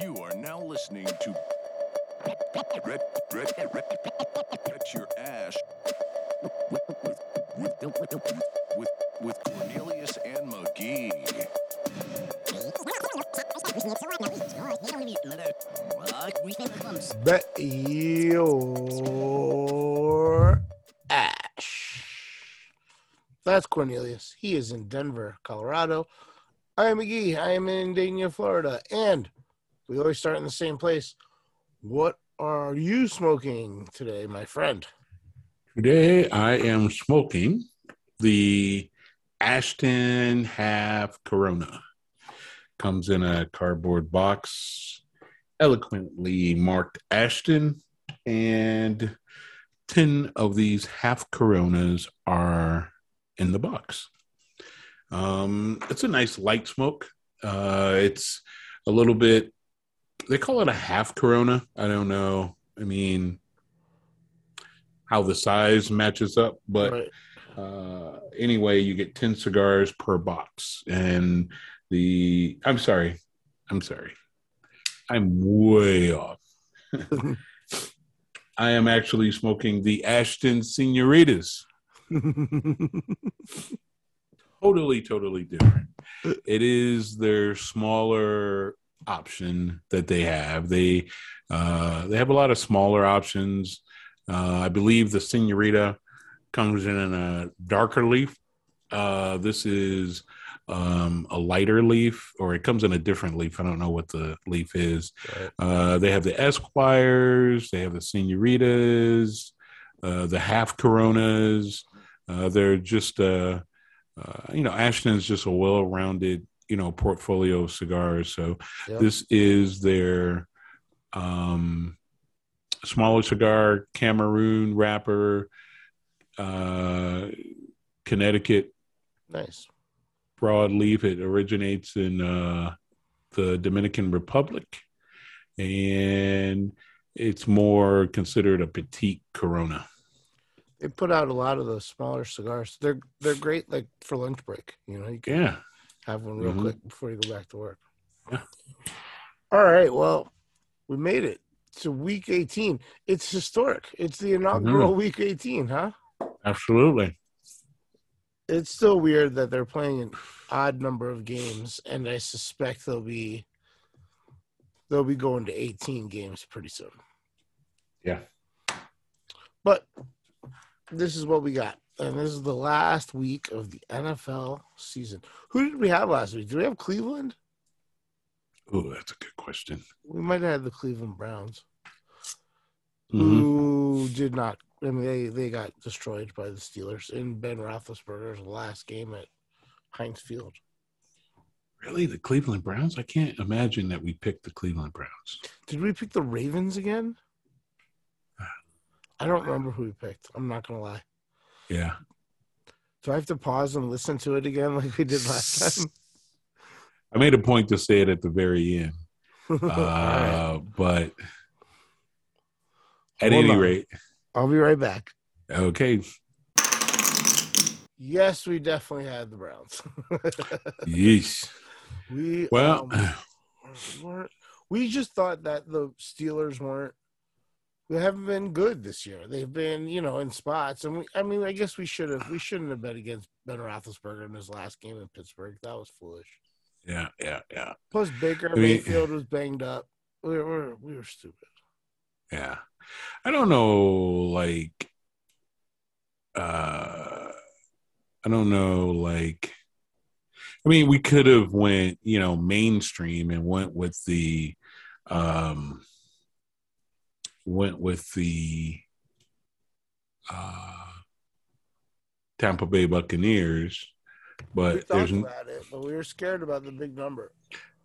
You are now listening to Red, Red, Red, Bet Your Ash with, with, with, with Cornelius and Magee. Bet your ash. That's Cornelius. He is in Denver, Colorado. I am Magee. I am in Dania, Florida. And we always start in the same place. What are you smoking today, my friend? Today I am smoking the Ashton Half Corona. Comes in a cardboard box, eloquently marked Ashton, and 10 of these half Coronas are in the box. Um, it's a nice light smoke. Uh, it's a little bit, they call it a half Corona. I don't know. I mean, how the size matches up, but Right. uh, anyway, you get 10 cigars per box. And the, I'm sorry, I'm sorry, I'm way off. I am actually smoking the Ashton Senoritas. Totally, totally different. It is their smaller option that they have. They uh, they have a lot of smaller options. Uh, I believe the Senorita comes in a darker leaf. Uh, this is um, a lighter leaf, or it comes in a different leaf. I don't know what the leaf is. Right. Uh, they have the Esquires, they have the Senoritas, uh, the half Coronas. Uh, they're just, uh, uh, you know, Ashton is just a well-rounded, you know, portfolio of cigars. So Yep. this is their um, smaller cigar, Cameroon wrapper, uh, Connecticut nice. broadleaf. It originates in uh, the Dominican Republic, and it's more considered a petite Corona. They put out a lot of those smaller cigars. They're they're great like for lunch break. You know, you can Yeah, have one real Mhm. quick before you go back to work. Yeah. All right. Well, we made it to week 18. It's historic. It's the inaugural Mm-hmm. week 18, huh? absolutely. It's still weird that they're playing an odd number of games, and I suspect they'll be they'll be going to 18 games pretty soon. Yeah. But this is what we got. And this is the last week of the NFL season. Who did we have last week? Did we have Cleveland? Oh, that's a good question. We might have had the Cleveland Browns. Mhm. who did not. I mean, they, they got destroyed by the Steelers in Ben Roethlisberger's last game at Heinz Field. Really, the Cleveland Browns? I can't imagine that we picked the Cleveland Browns. Did we pick the Ravens again? I don't remember who we picked. I'm not gonna lie. Yeah, Do I have to pause and listen to it again like we did last time? I made a point to say it at the very end, All right. uh, but at Hold any on. rate, I'll be right back. okay. Yes, we definitely had the Browns. yes. we Well, um, we just thought that the Steelers weren't. They haven't been good this year. They've been, you know, in spots, and we. I mean, I guess we should have. We shouldn't have bet against Ben Roethlisberger in his last game in Pittsburgh. That was foolish. yeah, yeah, yeah. Plus, Baker I mean- Mayfield was banged up. We were we were stupid. Yeah. I don't know like uh I don't know like I mean we could have went, you know, mainstream and went with the um went with the uh Tampa Bay Buccaneers, we but thought there's about it, but we were scared about the big number,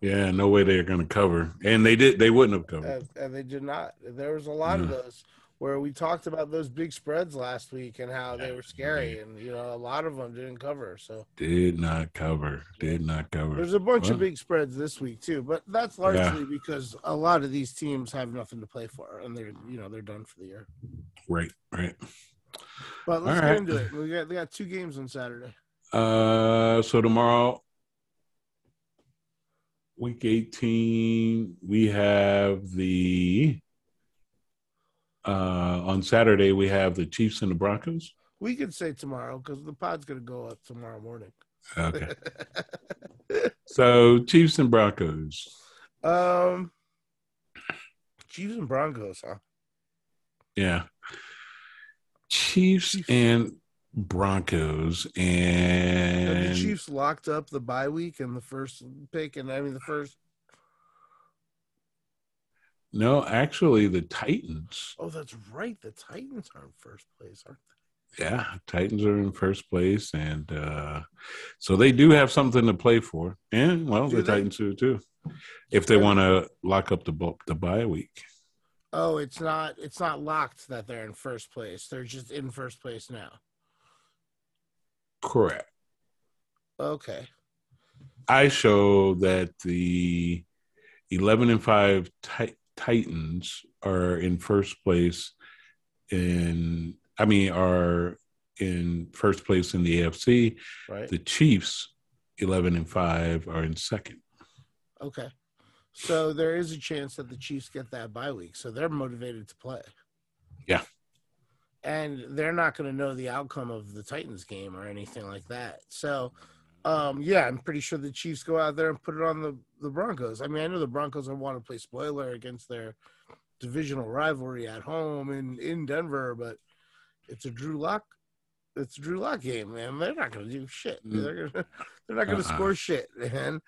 yeah, no way they're going to cover. And they did they wouldn't have covered. and, and they did not. There was a lot of those where we talked about those big spreads last week and how they were scary, and you know, a lot of them didn't cover. So Did not cover. Did not cover. There's a bunch of big spreads this week too, but that's largely because a lot of these teams have nothing to play for, and they're you know they're done for the year. Right, right. But let's All get right. into it. We got we got two games on Saturday. Uh, so tomorrow week 18, we have the uh on Saturday we have the Chiefs and the Broncos. We could say tomorrow because the pod's gonna go up tomorrow morning. Okay. so Chiefs and Broncos. um, Chiefs and Broncos, huh? Yeah. Chiefs Chiefs. and Broncos and the Chiefs locked up the bye week and the first pick, and I mean the first. No, actually the Titans. Oh, that's right. The Titans are in first place, aren't they? Yeah, Titans are in first place and uh so they do have something to play for. And well, Do the they? Titans do too. If they want to lock up the the bye week. Oh, it's not. It's not locked that they're in first place. They're just in first place now. Correct. Okay. I show that the 11 and 5 Ti- Titans are in first place in I mean are in first place in the AFC. Right. The Chiefs 11 and 5 are in second. Okay. So there is a chance that the Chiefs get that bye week, so they're motivated to play. Yeah. And they're not going to know the outcome of the Titans game or anything like that. So, um, yeah, I'm pretty sure the Chiefs go out there and put it on the the Broncos. I mean, I know the Broncos want to play spoiler against their divisional rivalry at home in in Denver, but it's a Drew Lock. It's a Drew Lock game, man. They're not going to do shit. Mm. They're gonna, they're not going to Uh-uh. score shit, man.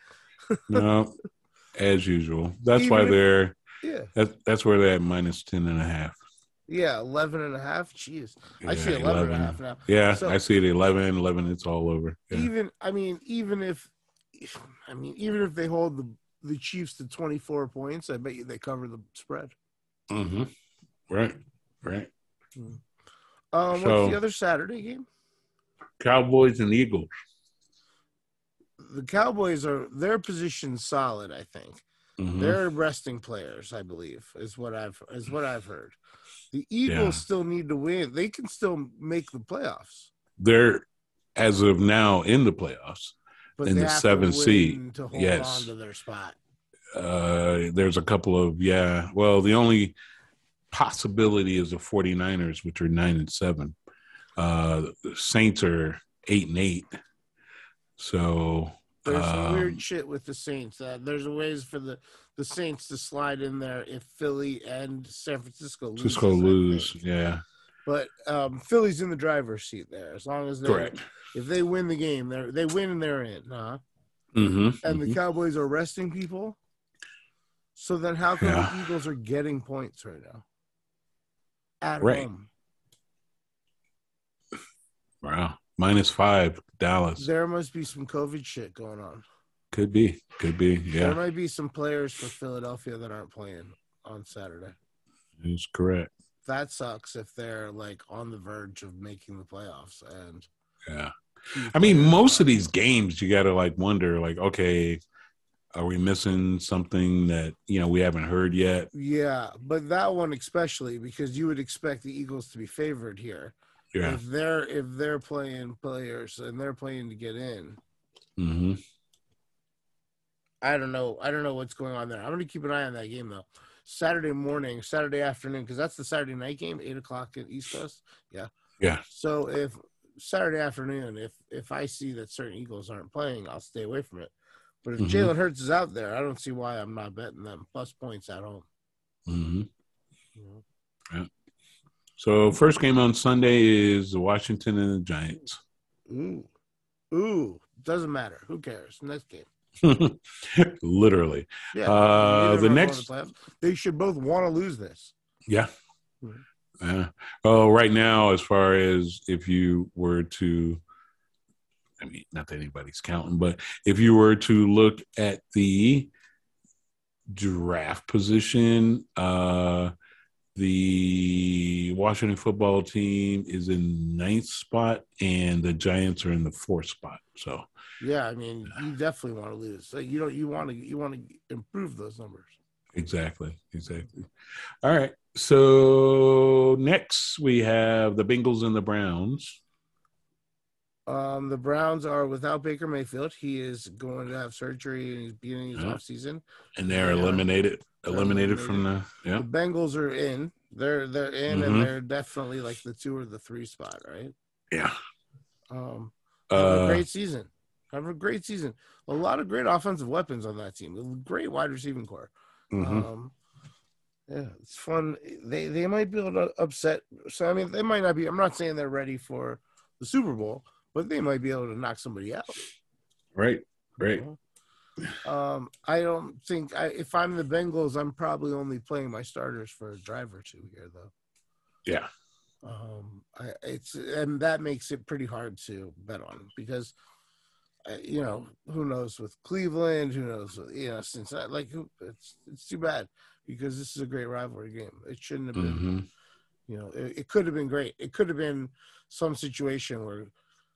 No, as usual. That's Even why if- they're Yeah. that's, that's where they're at minus 10 and a half. Yeah, 11 and a half. Jeez. I see Yeah, 11 and a half now. Yeah, So- I see it 11, 11, it's all over. Yeah. Even, I mean, even if, I mean, even if they hold the, the Chiefs to 24 points, I bet you they cover the spread. Mm-hmm. Right, right. Um, what's the other Saturday game? Cowboys and Eagles. The Cowboys are, their position solid, I think. Mhm. They're resting players, I believe, is what I've, is what I've heard. The Eagles Yeah. still need to win. They can still make the playoffs, They're as of now in the playoffs. but In the seventh seed, to hold yes. on to their spot. Uh, there's a couple of yeah. Well, the only possibility is the 49ers, which are nine and seven. Uh, the Saints are eight and eight. So There's some um, weird shit with the Saints. Uh, there's ways for the, the Saints to slide in there if Philly and San Francisco lose. Cisco lose. Yeah, But um, Philly's in the driver's seat there. As long as they, correct. if they win the game, they they win and they're in. Huh? Mm-hmm. And the Cowboys are resting people. So then, how come Yeah. the Eagles are getting points right now? At Right. home, wow, minus five. Dallas there must be some COVID shit going on. could be, could be. Yeah. There might be some players for Philadelphia that aren't playing on Saturday. That's correct. that sucks if they're like on the verge of making the playoffs and Yeah. I mean, most of these games, you got to like wonder, like, okay, are we missing something that you know we haven't heard yet? yeah but that one especially because you would expect the eagles to be favored here Yeah. if they're if they're playing players and they're playing to get in. Hmm i don't know i don't know what's going on there. I'm gonna keep an eye on that game though. Saturday morning saturday afternoon because that's the saturday night game eight o'clock at east coast. Yeah. Yeah. so if saturday afternoon if if i see that certain eagles aren't playing i'll stay away from it. But if Mhm. jalen hurts is out there i don't see why i'm not betting them plus points at home. Hmm you know? So first game on Sunday is the Washington and the Giants. Ooh. Ooh. Doesn't matter. Who cares? Next game. Literally, Yeah. Uh, the of them are going next- the. They should both want to lose this. yeah. Mhm. Yeah. Oh, right now, as far as if you were to, I mean, not that anybody's counting, but if you were to look at the draft position, uh, the Washington football team is in ninth spot, and the Giants are in the fourth spot. So, Yeah, I mean, you definitely want to lose. So you don't. You want to. You want to improve those numbers. Exactly. Exactly. All right. So next we have the Bengals and the Browns. Um, the Browns are without Baker Mayfield. He is going to have surgery and he's beginning his off season. And they're Yeah. eliminated They're eliminated from the yeah. The Bengals are in. They're they're in Mhm. and they're definitely like the two or the three spot, right? Yeah. Um Uh great season. Have a great season. A lot of great offensive weapons on that team. Great wide receiving core. mhm. Um, yeah, it's fun. They they might be able to upset. So I mean, they might not be. I'm not saying they're ready for the Super Bowl, but they might be able to knock somebody out. right. Right. you know? Um, I don't think I, if I'm the Bengals, I'm probably only playing my starters for a drive or two here, though. Yeah. Um, I, it's and that makes it pretty hard to bet on because, uh, you know, who knows with Cleveland, who knows, with, you know, since I, like it's it's too bad because this is a great rivalry game. It shouldn't have been, hmm you know, it, it could have been great. It could have been some situation where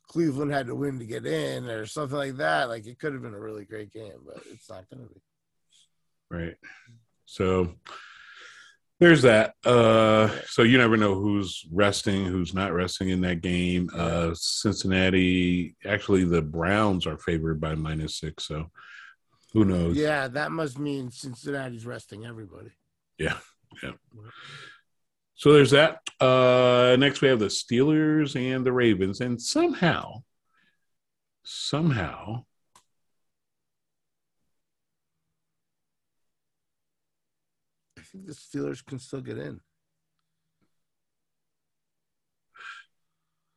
Cleveland had to win to get in or something like that. Like it could have been a really great game, but it's not going to be. Right. So there's that. Uh so you never know who's resting, who's not resting in that game. Uh Cincinnati actually the Browns are favored by minus six, so who knows? Yeah, that must mean Cincinnati's resting everybody. Yeah. Yeah. So there's that. Uh next we have the Steelers and the Ravens, and somehow, somehow, I think the Steelers can still get in.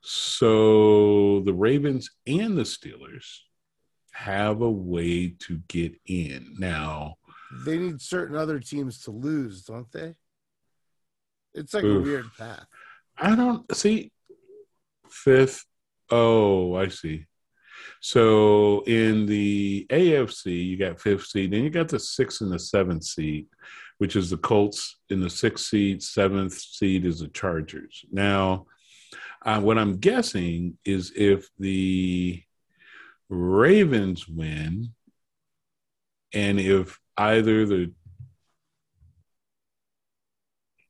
so the Ravens and the Steelers have a way to get in. Now, They need certain other teams to lose, don't they? It's like Oof. a weird path. I don't see fifth. Oh, I see. So in the AFC, you got fifth seed, then you got the sixth and the seventh seed, which is the Colts in the sixth seed, seventh seed is the Chargers. Now, uh, what I'm guessing is if the Ravens win, and if either the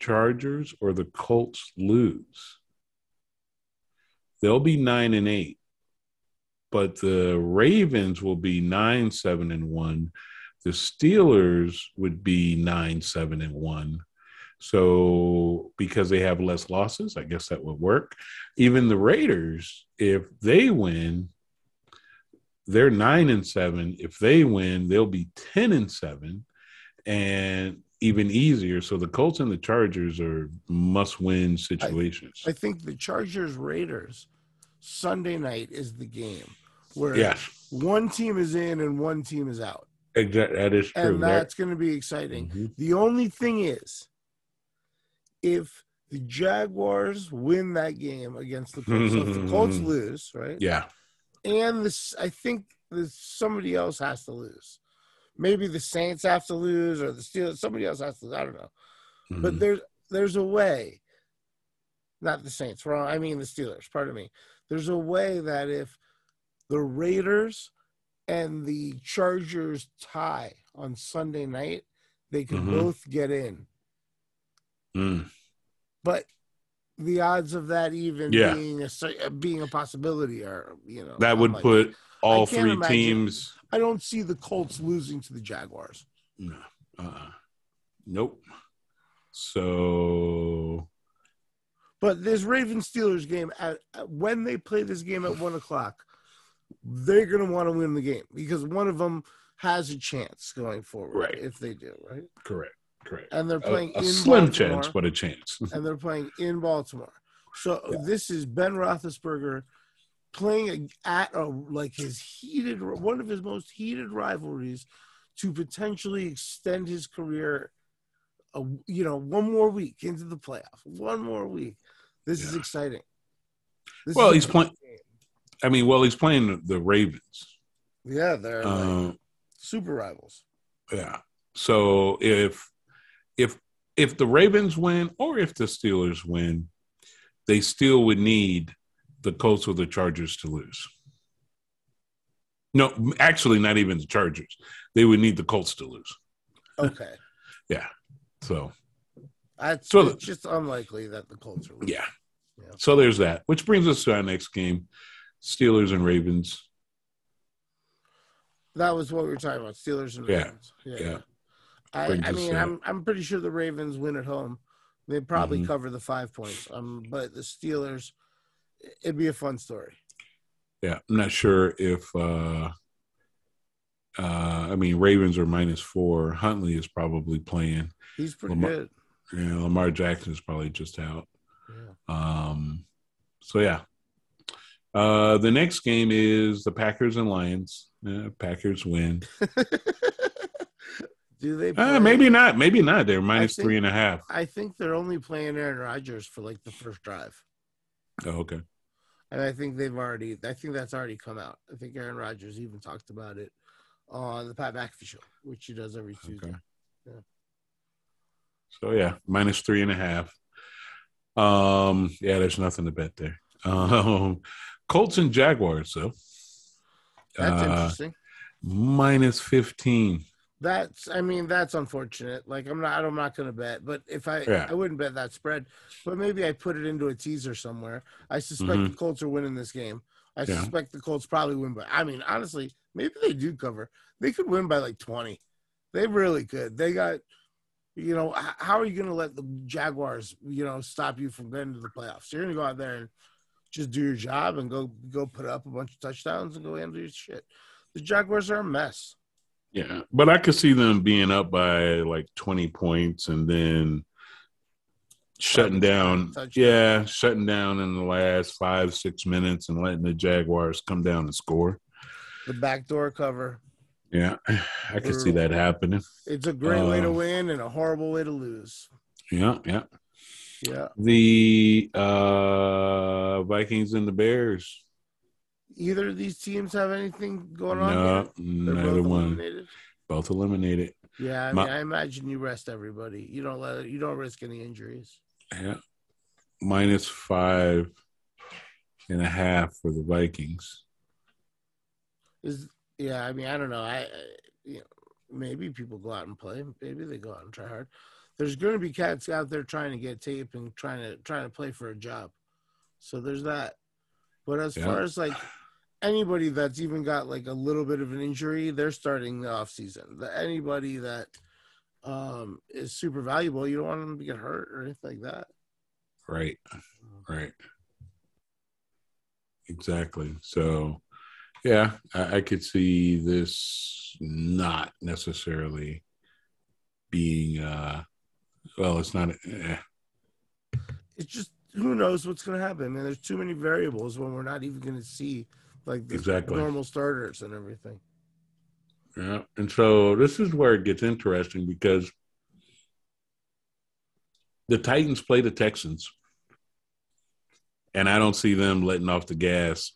Chargers or the Colts lose, they'll be nine and eight. But the Ravens will be nine, seven, and one. The Steelers would be nine, seven, and one. So because they have less losses, I guess that would work. Even the Raiders, if they win, they're nine and seven. If they win, they'll be ten and seven, and even easier. So the Colts and the Chargers are must-win situations. I think the Chargers Raiders Sunday night is the game where yes, one team is in and one team is out. exactly. That is true. And that's going to be exciting. Mhm. The only thing is, if the Jaguars win that game against the Colts, so if the Colts lose, right? Yeah, And this, I think this, somebody else has to lose. Maybe the Saints have to lose, or the Steelers. Somebody else has to. I don't know. But Mhm. there's there's a way. Not the Saints. Wrong. I mean the Steelers. Pardon me. There's a way that if the Raiders and the Chargers tie on Sunday night, they can Mhm. both get in. Mm. But the odds of that even Yeah. being a being a possibility are you know that would unlikely. put all three imagine- teams. I don't see the Colts losing to the Jaguars. No, uh-uh. nope. So But this Ravens Steelers game, at, at- when they play this game at one o'clock, they're going to want to win the game because one of them has a chance going forward. Right. If they do, right? correct, correct. And they're A, playing a in slim Baltimore, chance, but a chance. and they're playing in Baltimore. So Yeah. this is Ben Roethlisberger playing at a, like his heated, one of his most heated rivalries to potentially extend his career. A, you know, one more week into the playoff. One more week. This is exciting. This Well, is he's playing- I mean, well, he's playing the Ravens. Yeah, they're like Uh, super rivals. yeah. So if if if the Ravens win or if the Steelers win, they still would need the Colts or the Chargers to lose. No, actually, not even the Chargers. They would need the Colts to lose. Okay, yeah. So that's So- it's just unlikely that the Colts are. losing. yeah. Yeah. So there's that, which brings us to our next game. Steelers and Ravens. That was what we were talking about. Steelers and Yeah. Ravens. Yeah. I, I mean, I'm I'm pretty sure the Ravens win at home. They probably Mhm. cover the five points. Um, but the Steelers, it'd be a fun story. Yeah, I'm not sure if. uh uh I mean, Ravens are minus four. Huntley is probably playing. He's pretty Lamar- good. Yeah, Lamar Jackson is probably just out. Yeah. Um, so yeah. Uh, the next game is the Packers and Lions. Yeah, Packers win. Do they? Uh, maybe not. Maybe not. They're minus think- three and a half. I think they're only playing Aaron Rodgers for like the first drive, Oh, okay. and I think they've already. I think that's already come out. I think Aaron Rodgers even talked about it on the Pat McAfee show, which he does every Tuesday. Okay. So yeah, minus three and a half. Um, yeah, there's nothing to bet there. Um, Colts and Jaguars, though. That's Uh, interesting. minus fifteen. That's, I mean, that's unfortunate. Like, I'm not, I'm not going to bet, but if I, Yeah. I wouldn't bet that spread, but maybe I put it into a teaser somewhere. I suspect Mhm. the Colts are winning this game. I Yeah. suspect the Colts probably win, but I mean, honestly, maybe they do cover. They could win by like 20. They really could. They got, you know, how are you going to let the Jaguars, you know, stop you from getting to the playoffs? You're going to go out there and just do your job and go, go put up a bunch of touchdowns and go handle your shit. The Jaguars are a mess. Yeah, but I could see them being up by like 20 points and then shutting down. Yeah, shutting down in the last five, six minutes and letting the Jaguars come down and score. The backdoor cover. Yeah, I could see that happening. It's a great way to Um, win and a horrible way to lose. Yeah, yeah. Yeah. The uh Vikings and the Bears. Either of these teams have anything going on? No? Neither both one. eliminated? Both eliminated. Yeah, I, My- mean, I imagine you rest everybody. You don't let you don't risk any injuries. Yeah. Minus five and a half for the Vikings. Is yeah, I mean, I don't know. I, I you know, maybe people go out and play. Maybe they go out and try hard. There's going to be cats out there trying to get tape and trying to trying to play for a job. So there's that. But as Yeah. far as like anybody that's even got like a little bit of an injury, they're starting the off season. The, anybody that um is super valuable, you don't want them to get hurt or anything like that. Right. Right. Exactly. So, yeah, I, I could see this not necessarily being, uh, well, it's not, eh, It's just who knows what's going to happen. I mean, there's too many variables when we're not even going to see like the Exactly. normal starters and everything. yeah. And so this is where it gets interesting because the Titans play the Texans, and I don't see them letting off the gas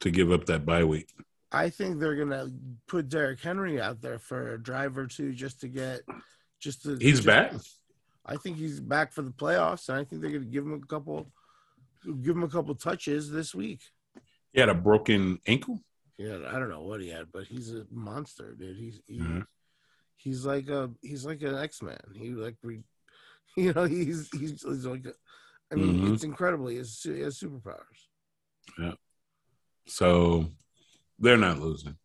to give up that bye week. I think they're gonna put Derrick Henry out there for a drive or two just to get just to. He's just- back. I think he's back for the playoffs, and I think they're gonna give him a couple, give him a couple touches this week. He had a broken ankle. Yeah, I don't know what he had, but he's a monster, dude. He's he, Mhm. he's like a he's like an X Man. He like re, you know he's he's, he's like. A, I mean, Mhm. it's incredible. He has, he has superpowers. Yeah. So they're not losing.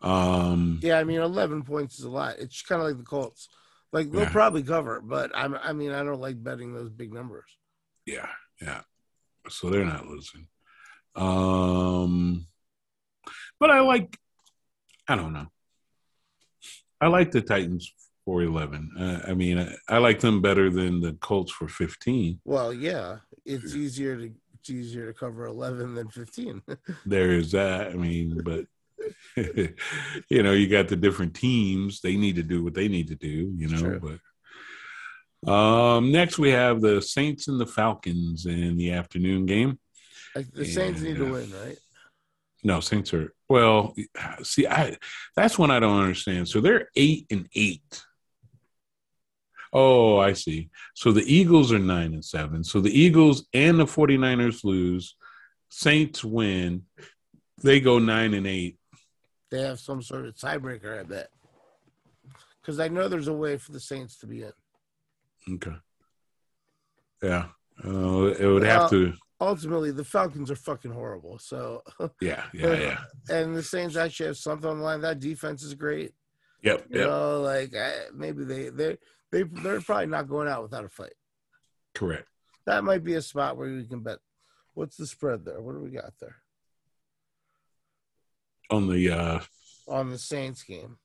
Um, Yeah, I mean, eleven points is a lot. It's kind of like the Colts. Like they'll Yeah. probably cover, but I'm. I mean, I don't like betting those big numbers. yeah, yeah. So they're not losing. Um, but I like. I don't know. I like the Titans for eleven. Uh, I mean, I, I like them better than the Colts for fifteen. Well, yeah, it's easier to it's easier to cover eleven than fifteen. There is that. I mean, but you know, you got the different teams. They need to do what they need to do. You know, True. but um, next we have the Saints and the Falcons in the afternoon game. Like the Saints need to win, right? No, Saints are well. See, I that's one I don't understand. So they're eight and eight. Oh, I see. So the Eagles are nine and seven. So the Eagles and the 49ers lose. Saints win. They go nine and eight. They have some sort of tiebreaker, I bet. Because I know there's a way for the Saints to be in. Okay. Yeah. Uh, it would have to. Ultimately the Falcons are fucking horrible. So, Yeah, yeah, yeah. and the Saints actually have something on the line. That defense is great. Yep, You yep. know, like I, maybe they they they they're probably not going out without a fight. Correct. That might be a spot where we can bet. What's the spread there? What do we got there On the uh on the Saints game?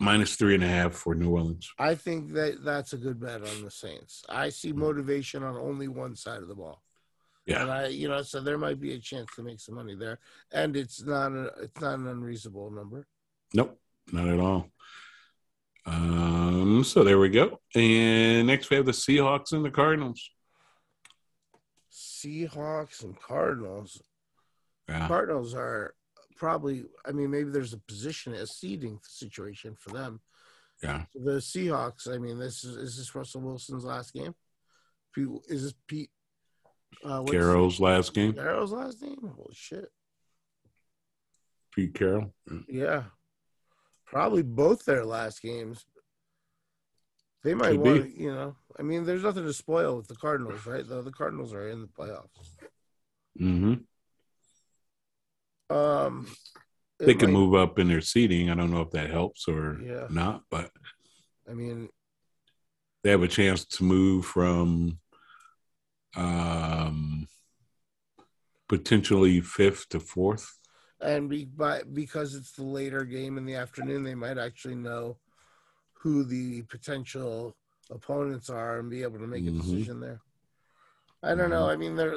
minus three and a half for New Orleans. I think that that's a good bet on the Saints. I see motivation on only one side of the ball. Yeah. And I, you know, so there might be a chance to make some money there, and it's not a, it's not an unreasonable number. Nope, not at all. Um, so there we go. And next we have the Seahawks and the Cardinals. Seahawks and Cardinals. Yeah. Cardinals are probably. I mean, maybe there's a position, a seeding situation for them. Yeah. The Seahawks. I mean, this is is this Russell Wilson's last game? Is this Pete? Uh, Carroll's last game. Carroll's last game. Holy shit! Pete Carroll. Yeah, probably both their last games. They might Could want, to, you know. I mean, there's nothing to spoil with the Cardinals, right? Though the Cardinals are in the playoffs. Mm-hmm. Um, They can might- move up in their seeding. I don't know if that helps or Yeah. not, but I mean, they have a chance to move from um, potentially fifth to fourth. and be, by, because it's the later game in the afternoon, they might actually know who the potential opponents are and be able to make a Mhm. decision there. I don't know. I mean, they're,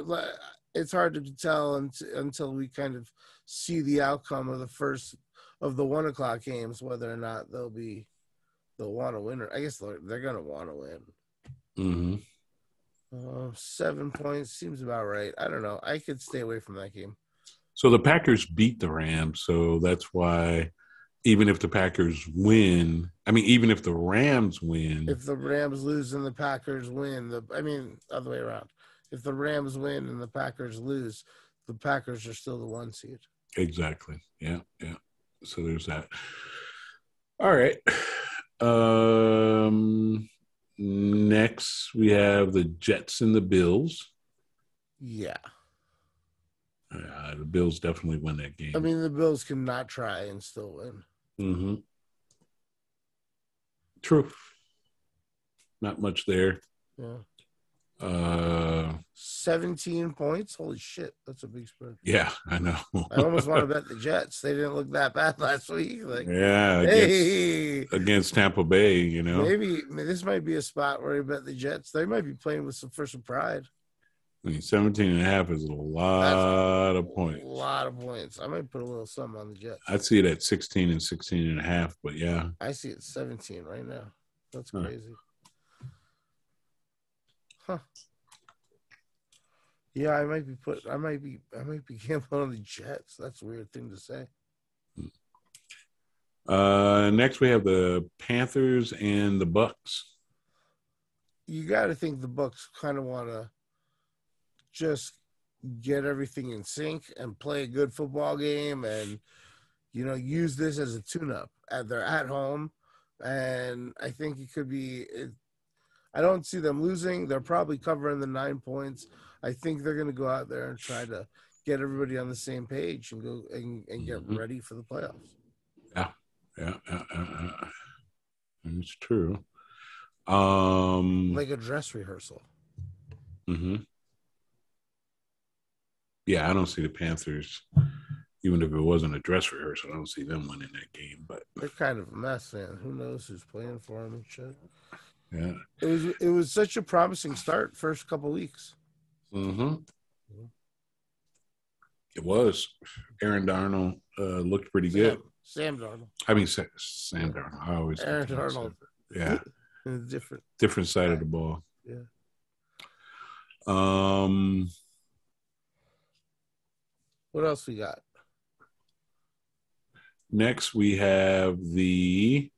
it's hard to tell until, until we kind of see the outcome of the first of the one o'clock games, whether or not they'll be they'll want to win. Or I guess they're, they're going to want to win. hmm Uh, seven points seems about right. I don't know. I could stay away from that game. So the Packers beat the Rams, so that's why even if the Packers win, I mean, even if the Rams win, if the Rams lose and the Packers win, the I mean other way around. If the Rams win and the Packers lose, the Packers are still the one seed. exactly, yeah, yeah. So there's that. All right. Um, next we have the Jets and the Bills. Yeah. Uh, the Bills definitely win that game. I mean the Bills can not try and still win. Mm-hmm. True. Not much there. Yeah. Uh, 17 points. Holy shit, that's a big spread. yeah, I know. I almost want to bet the Jets. They didn't look that bad last week. Like, yeah, against, hey, against Tampa Bay, you know. maybe I this might be a spot where you bet the Jets. They might be playing with some for some pride. I mean, 17 and a half is a lot of points. A lot of points. I might put a little something on the Jets. I'd see it at 16 and 16 and a half, but yeah. I see it 17 right now. That's crazy. Huh. Yeah, I might be put I might be I might be gambling on the Jets. That's a weird thing to say. Uh, next we have the Panthers and the Bucks. You got to think the Bucks kind of want to just get everything in sync and play a good football game and you know use this as a tune-up. At they're at home, and I think it could be. It, I don't see them losing. They're probably covering the nine points. I think they're going to go out there and try to get everybody on the same page and go and, and get Mhm. ready for the playoffs. Yeah, yeah, yeah, yeah. It's true. Um, Like a dress rehearsal. Mm-hmm. Yeah, I don't see the Panthers, even if it wasn't a dress rehearsal, I don't see them winning that game. But They're kind of a mess, man. Who knows who's playing for them and shit. Yeah. It was it was such a promising start first couple weeks. hmm It was. Aaron Darnold uh, looked pretty good. Sam, Sam Darnold. I mean, Sa- Sam Darnold. I always Aaron Darnold. them. Yeah, different. different side of the ball. Yeah. Um. What else we got? Next, we have the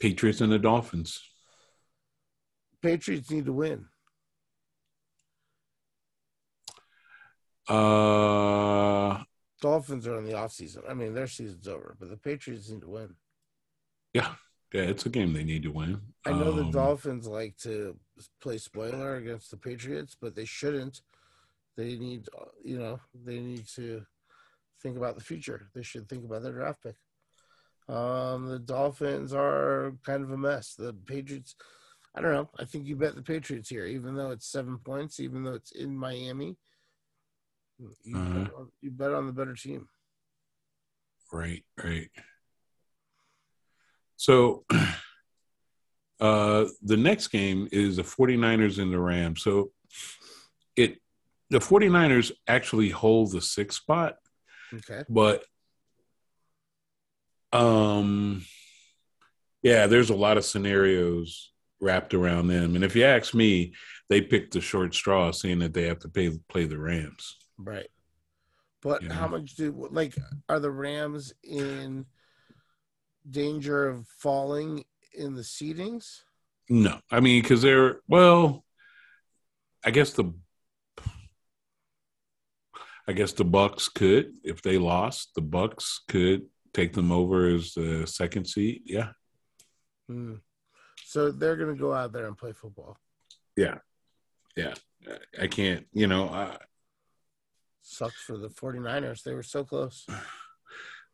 Patriots and the Dolphins. Patriots need to win. Uh, Dolphins are in the offseason. I mean, their season's over, but the Patriots need to win. yeah, yeah, it's a game they need to win. I know the Um, Dolphins like to play spoiler against the Patriots, but they shouldn't They need, uh, you know, they need to think about the future. They should think about their draft pick. Um, the Dolphins are kind of a mess. The Patriots, I don't know. I think you bet the Patriots here, even though it's seven points, even though it's in Miami. You, Uh-huh. bet, on, you bet on the better team. Right, right. So uh the next game is the 49ers and the Rams. So it the 49ers actually hold the sixth spot, Okay. but um yeah, there's a lot of scenarios wrapped around them. And if you ask me, they picked the short straw seeing that they have to pay play the Rams. Right. But how much do like are the Rams in danger of falling in the seedings? No, I mean because they're well. I guess the, I guess the Bucks could if they lost. The Bucks could take them over as the second seed. Yeah, Hmm. So they're going to go out there and play football. Yeah. Yeah. I can't. You know, I, Sucks for the 49ers. They were so close.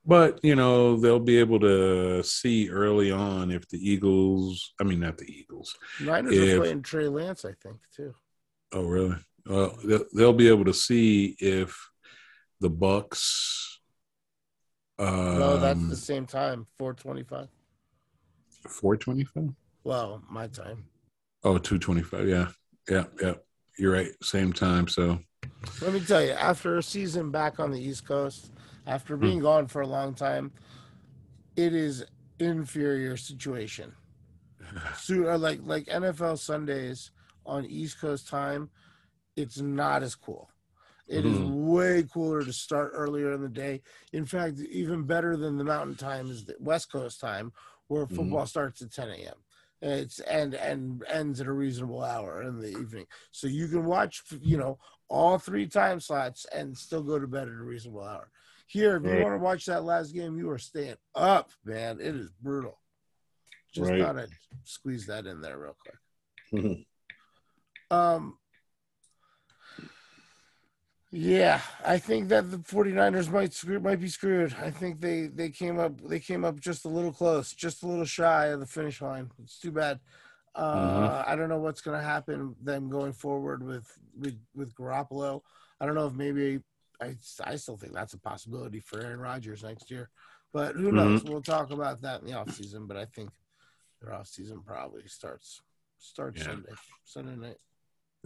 but you know they'll be able to see early on if the Eagles. I mean, not the Eagles. Niners If- are playing Trey Lance, I think, too. Oh, really? Well, they'll, they'll be able to see if the Bucks. Um, no, that's the same time, 425. four twenty five. Well, my time. Oh, 225. Yeah. Yeah. Yeah. You're right. Same time. So, Let me tell you, after a season back on the East Coast, after Hmm. being gone for a long time, it is inferior situation. So, uh, like like NFL Sundays on East Coast time, it's not as cool. It is Mhm. way cooler to start earlier in the day. In fact, even better than the Mountain Time is the West Coast time, where Mhm. football starts at 10 a.m. It's and and ends at a reasonable hour in the evening, so you can watch you know all three time slots and still go to bed at a reasonable hour. Here, if you Right. want to watch that last game, you are staying up, man. It is brutal. Just Right. thought I'd squeeze that in there real quick. Um, yeah, I think that the 49ers might screw, might be screwed. I think they they came up they came up just a little close, just a little shy of the finish line. It's too bad. Mm-hmm. Uh, I don't know what's going to happen them going forward with with with Garoppolo. I don't know if maybe I I still think that's a possibility for Aaron Rodgers next year, but who mm-hmm. knows? We'll talk about that in the offseason, But I think their offseason probably starts starts Yeah. Sunday Sunday night.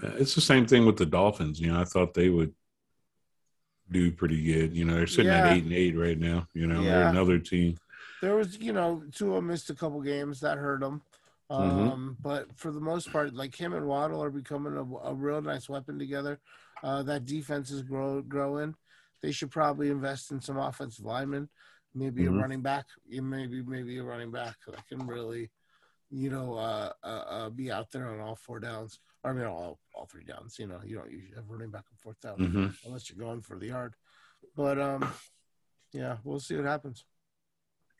Uh, it's the same thing with the Dolphins. You know, I thought they would do pretty good. You know, they're sitting Yeah. at eight and eight right now. You know, they're another team. There was, you know, two Tua missed a couple games that hurt them. Um, But for the most part, like him and Waddle are becoming a, a real nice weapon together. Uh, that defense is grow, growing. They should probably invest in some offensive linemen, maybe Mhm. a running back, maybe maybe a running back that can really, you know, uh, uh, uh, be out there on all four downs. I mean, all all three downs. You know, you don't usually have running back on fourth down hmm unless you're going for the yard. But um, yeah, we'll see what happens.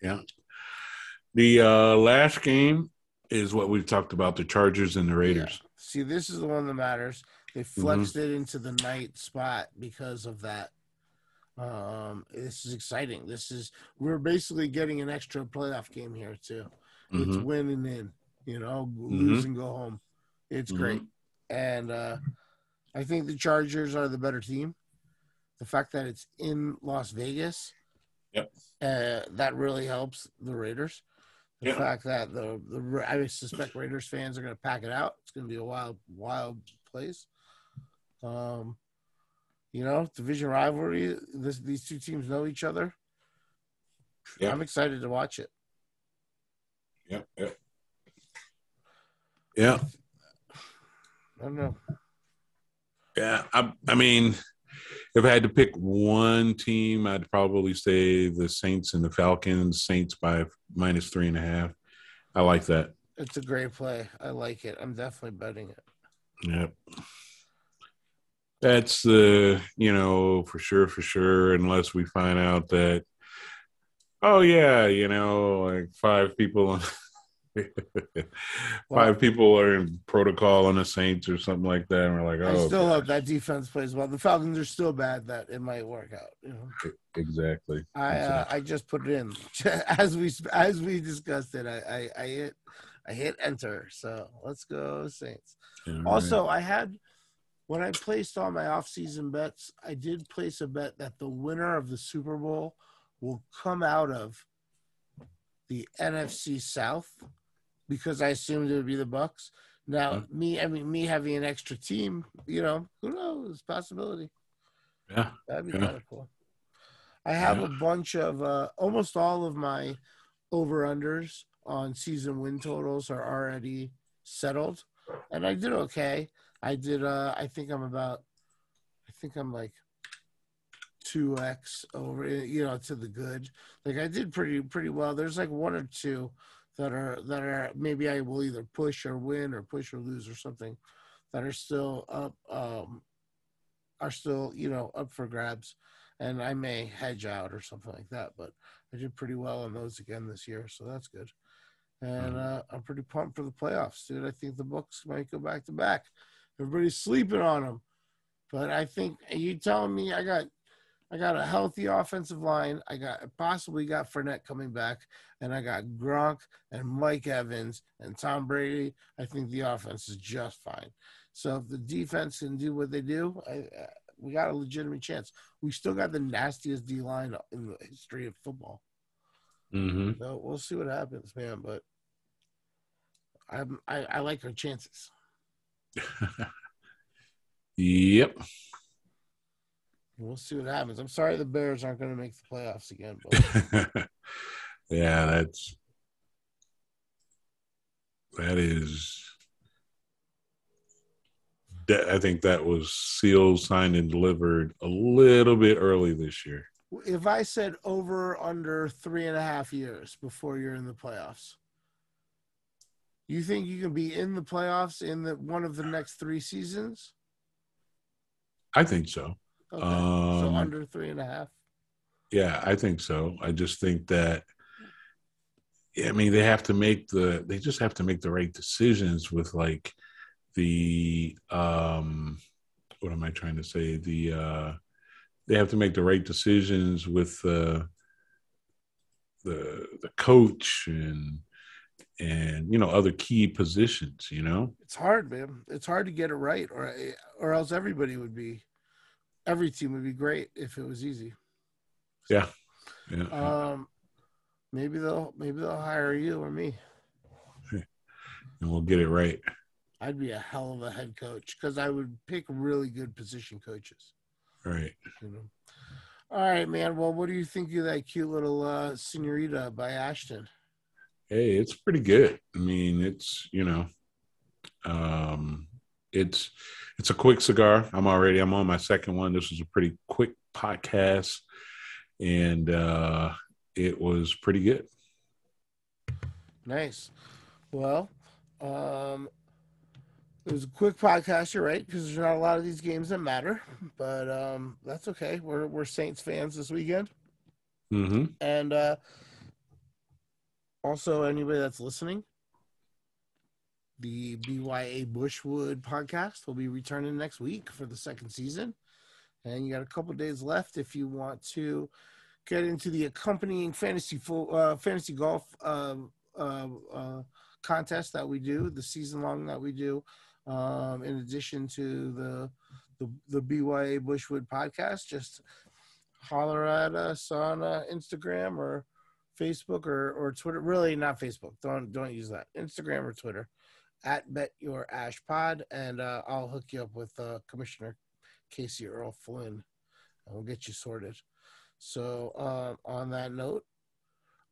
Yeah. The uh, last game is what we've talked about: the Chargers and the Raiders. Yeah. See, this is the one that matters. They flexed it into the night spot because of that. Um, this is exciting. This is we're basically getting an extra playoff game here too. It's Mhm. win and in, you know, Mm-hmm. lose and go home. It's Mhm. great, and uh, I think the Chargers are the better team. The fact that it's in Las Vegas, Yep. uh, that really helps the Raiders. The Yeah. fact that the the I suspect Raiders fans are going to pack it out. It's going to be a wild, wild place. Um, you know, division rivalry. This these two teams know each other. Yeah. I'm excited to watch it. Yep. Yep. Yeah. I don't know. Yeah, I, I mean, if I had to pick one team, I'd probably say the Saints and the Falcons. Saints by minus three and a half. I like that. It's a great play. I like it. I'm definitely betting it. Yep. That's the you know for sure for sure unless we find out that oh yeah you know like five people Five people are in protocol on the Saints or something like that, and we're like, oh, I still gosh. hope that defense plays well. The Falcons are still bad that it might work out. You know, exactly. I uh, I just put it in as we as we discussed it. I, I I hit I hit enter. So let's go Saints. All right. Also, I had when I placed all my off-season bets, I did place a bet that the winner of the Super Bowl will come out of the NFC South because I assumed it would be the Bucks. Now, me, I mean, me having an extra team, you know, who knows? Possibility. yeah, That'd be Yeah. kind of cool. I have Yeah. a bunch of uh, almost all of my over unders on season win totals are already settled, and I did okay. I did. Uh, I think I'm about. I think I'm like two x over. You know, to the good. Like I did pretty pretty well. There's like one or two that are that are maybe I will either push or win or push or lose or something that are still up. Um, are still you know up for grabs. And i may hedge out or something like that but i did pretty well on those again this year so that's good. And uh, i'm pretty pumped for the playoffs dude. I think the Bucs might go back to back. Everybody's sleeping on them but i think you telling me i got i got a healthy offensive line i got possibly got Fournette coming back and i got gronk and mike evans and tom brady i think the offense is just fine so if the defense can do what they do, I, uh, we got a legitimate chance. We still got the nastiest D line in the history of football. hmm So we'll see what happens, man. But I'm, I, I like our chances. yep. We'll see what happens. I'm sorry the Bears aren't going to make the playoffs again, but yeah, that's that is. That, I think that was sealed, signed, and delivered a little bit early this year. if I said over under three and a half years before you're in the playoffs, you think you can be in the playoffs in the one of the next three seasons? I think so. Okay, so Um, under three and a half. Yeah, I think so. I just think that yeah, I mean they have to make the they just have to make the right decisions with like the um what am I trying to say? The uh they have to make the right decisions with uh the the coach and and you know other key positions, you know? It's hard, man. It's hard to get it right, or or else everybody would be, every team would be great if it was easy. Yeah. Yeah. Um, maybe they'll maybe they'll hire you or me. and we'll get it right. I'd be a hell of a head coach because I would pick really good position coaches. Right. You know. All right, man. Well, what do you think of that cute little uh, Senorita by Ashton? hey it's pretty good i mean it's you know um it's it's a quick cigar i'm already i'm on my second one this was a pretty quick podcast and uh it was pretty good Nice. Well, um, it was a quick podcast. You're right because there's not a lot of these games that matter, but um, that's okay. We're we're Saints fans this weekend, mm-hmm and uh, also anybody that's listening, the BYA Bushwood podcast will be returning next week for the second season, and you got a couple days left if you want to get into the accompanying fantasy fo- uh, fantasy golf uh, uh, contest that we do, the season long that we do, um, in addition to the, the the BYA Bushwood podcast. Just holler at us on uh, Instagram or Facebook or or Twitter. Really, not Facebook. Don't don't use that. Instagram or Twitter at Bet Your Ash Pod, and uh, I'll hook you up with uh, Commissioner Casey Earl Flynn, and we'll get you sorted. So um, on that note,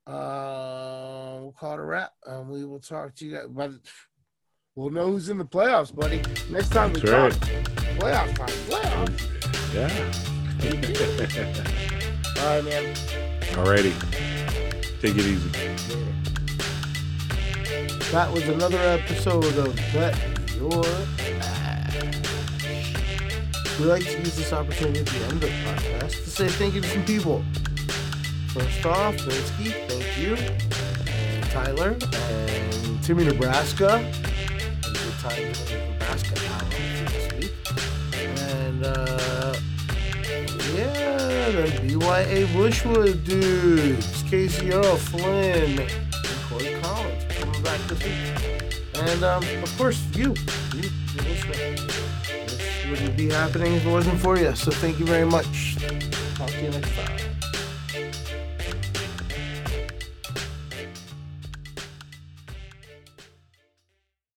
uh, we'll call it a wrap, and we will talk to you guys. But we'll know who's in the playoffs, buddy. Next time we That's talk, playoff time, playoffs. yeah All right, man. alrighty take it easy That was another episode of Bet Your Ash. We like to use this opportunity at the end of the podcast to say thank you to some people. First off, Binsky, thank you. And Tyler and Timmy Nebraska. Good time Nebraska this week. And uh, yeah, the BYA Bushwood dudes, Casey Earl, Flynn, And um, of course, you, you, you. This wouldn't be happening if it wasn't for you. So thank you very much. Talk to you next time.